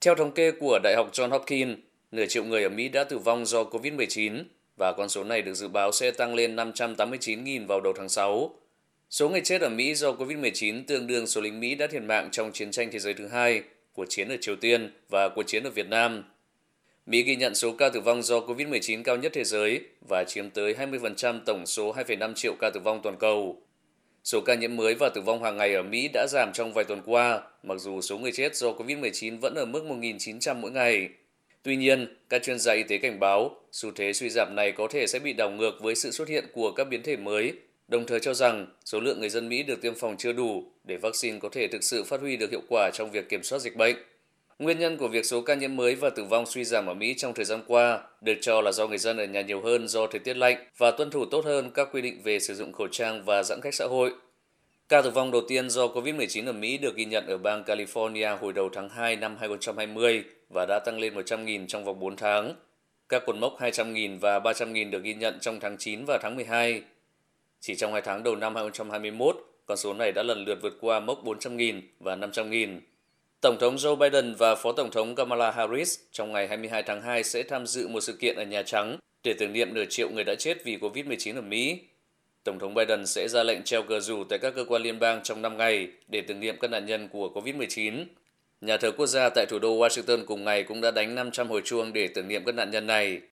Theo thống kê của Đại học John Hopkins, nửa triệu người ở Mỹ đã tử vong do COVID-19 và con số này được dự báo sẽ tăng lên 589.000 vào đầu tháng 6. Số người chết ở Mỹ do COVID-19 tương đương số lính Mỹ đã thiệt mạng trong chiến tranh thế giới thứ hai, cuộc chiến ở Triều Tiên và cuộc chiến ở Việt Nam. Mỹ ghi nhận số ca tử vong do COVID-19 cao nhất thế giới và chiếm tới 20% tổng số 2,5 triệu ca tử vong toàn cầu. Số ca nhiễm mới và tử vong hàng ngày ở Mỹ đã giảm trong vài tuần qua, mặc dù số người chết do COVID-19 vẫn ở mức 1.900 mỗi ngày. Tuy nhiên, các chuyên gia y tế cảnh báo, xu thế suy giảm này có thể sẽ bị đảo ngược với sự xuất hiện của các biến thể mới, đồng thời cho rằng số lượng người dân Mỹ được tiêm phòng chưa đủ để vaccine có thể thực sự phát huy được hiệu quả trong việc kiểm soát dịch bệnh. Nguyên nhân của việc số ca nhiễm mới và tử vong suy giảm ở Mỹ trong thời gian qua được cho là do người dân ở nhà nhiều hơn do thời tiết lạnh và tuân thủ tốt hơn các quy định về sử dụng khẩu trang và giãn cách xã hội. Ca tử vong đầu tiên do COVID-19 ở Mỹ được ghi nhận ở bang California hồi đầu tháng 2 năm 2020 và đã tăng lên 100.000 trong vòng 4 tháng. Các cột mốc 200.000 và 300.000 được ghi nhận trong tháng 9 và tháng 12. Chỉ trong hai tháng đầu năm 2021, con số này đã lần lượt vượt qua mốc 400.000 và 500.000. Tổng thống Joe Biden và Phó Tổng thống Kamala Harris trong ngày 22 tháng 2 sẽ tham dự một sự kiện ở Nhà Trắng để tưởng niệm nửa triệu người đã chết vì COVID-19 ở Mỹ. Tổng thống Biden sẽ ra lệnh treo cờ rủ tại các cơ quan liên bang trong 5 ngày để tưởng niệm các nạn nhân của COVID-19. Nhà thờ quốc gia tại thủ đô Washington cùng ngày cũng đã đánh 500 hồi chuông để tưởng niệm các nạn nhân này.